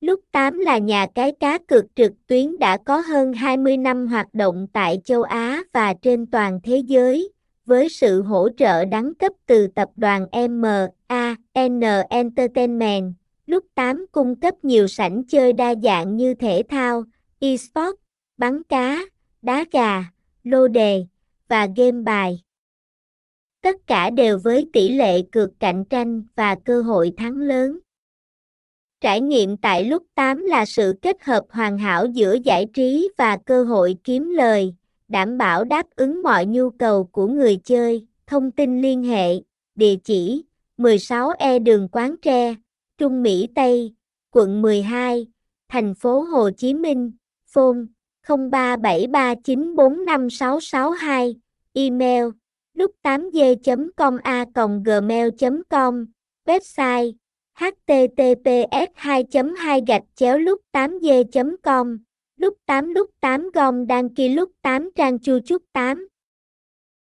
Lúc 8 là nhà cái cá cược trực tuyến đã có hơn 20 năm hoạt động tại châu Á và trên toàn thế giới, với sự hỗ trợ đẳng cấp từ tập đoàn MAN Entertainment. Lúc 8 cung cấp nhiều sảnh chơi đa dạng như thể thao, eSports, bắn cá, đá gà, lô đề và game bài. Tất cả đều với tỷ lệ cược cạnh tranh và cơ hội thắng lớn. Trải nghiệm tại lúc 8 là sự kết hợp hoàn hảo giữa giải trí và cơ hội kiếm lời, đảm bảo đáp ứng mọi nhu cầu của người chơi. Thông tin liên hệ, địa chỉ 16E đường Quán Tre, Trung Mỹ Tây, quận 12, thành phố Hồ Chí Minh, phone 0373945662, email lúc 8g.com a gmail.com, website https 2 2 gạch chéo lúc 8 g com, lúc 8 lúc 8 gom, đăng ký lúc 8 trang chu chúc 8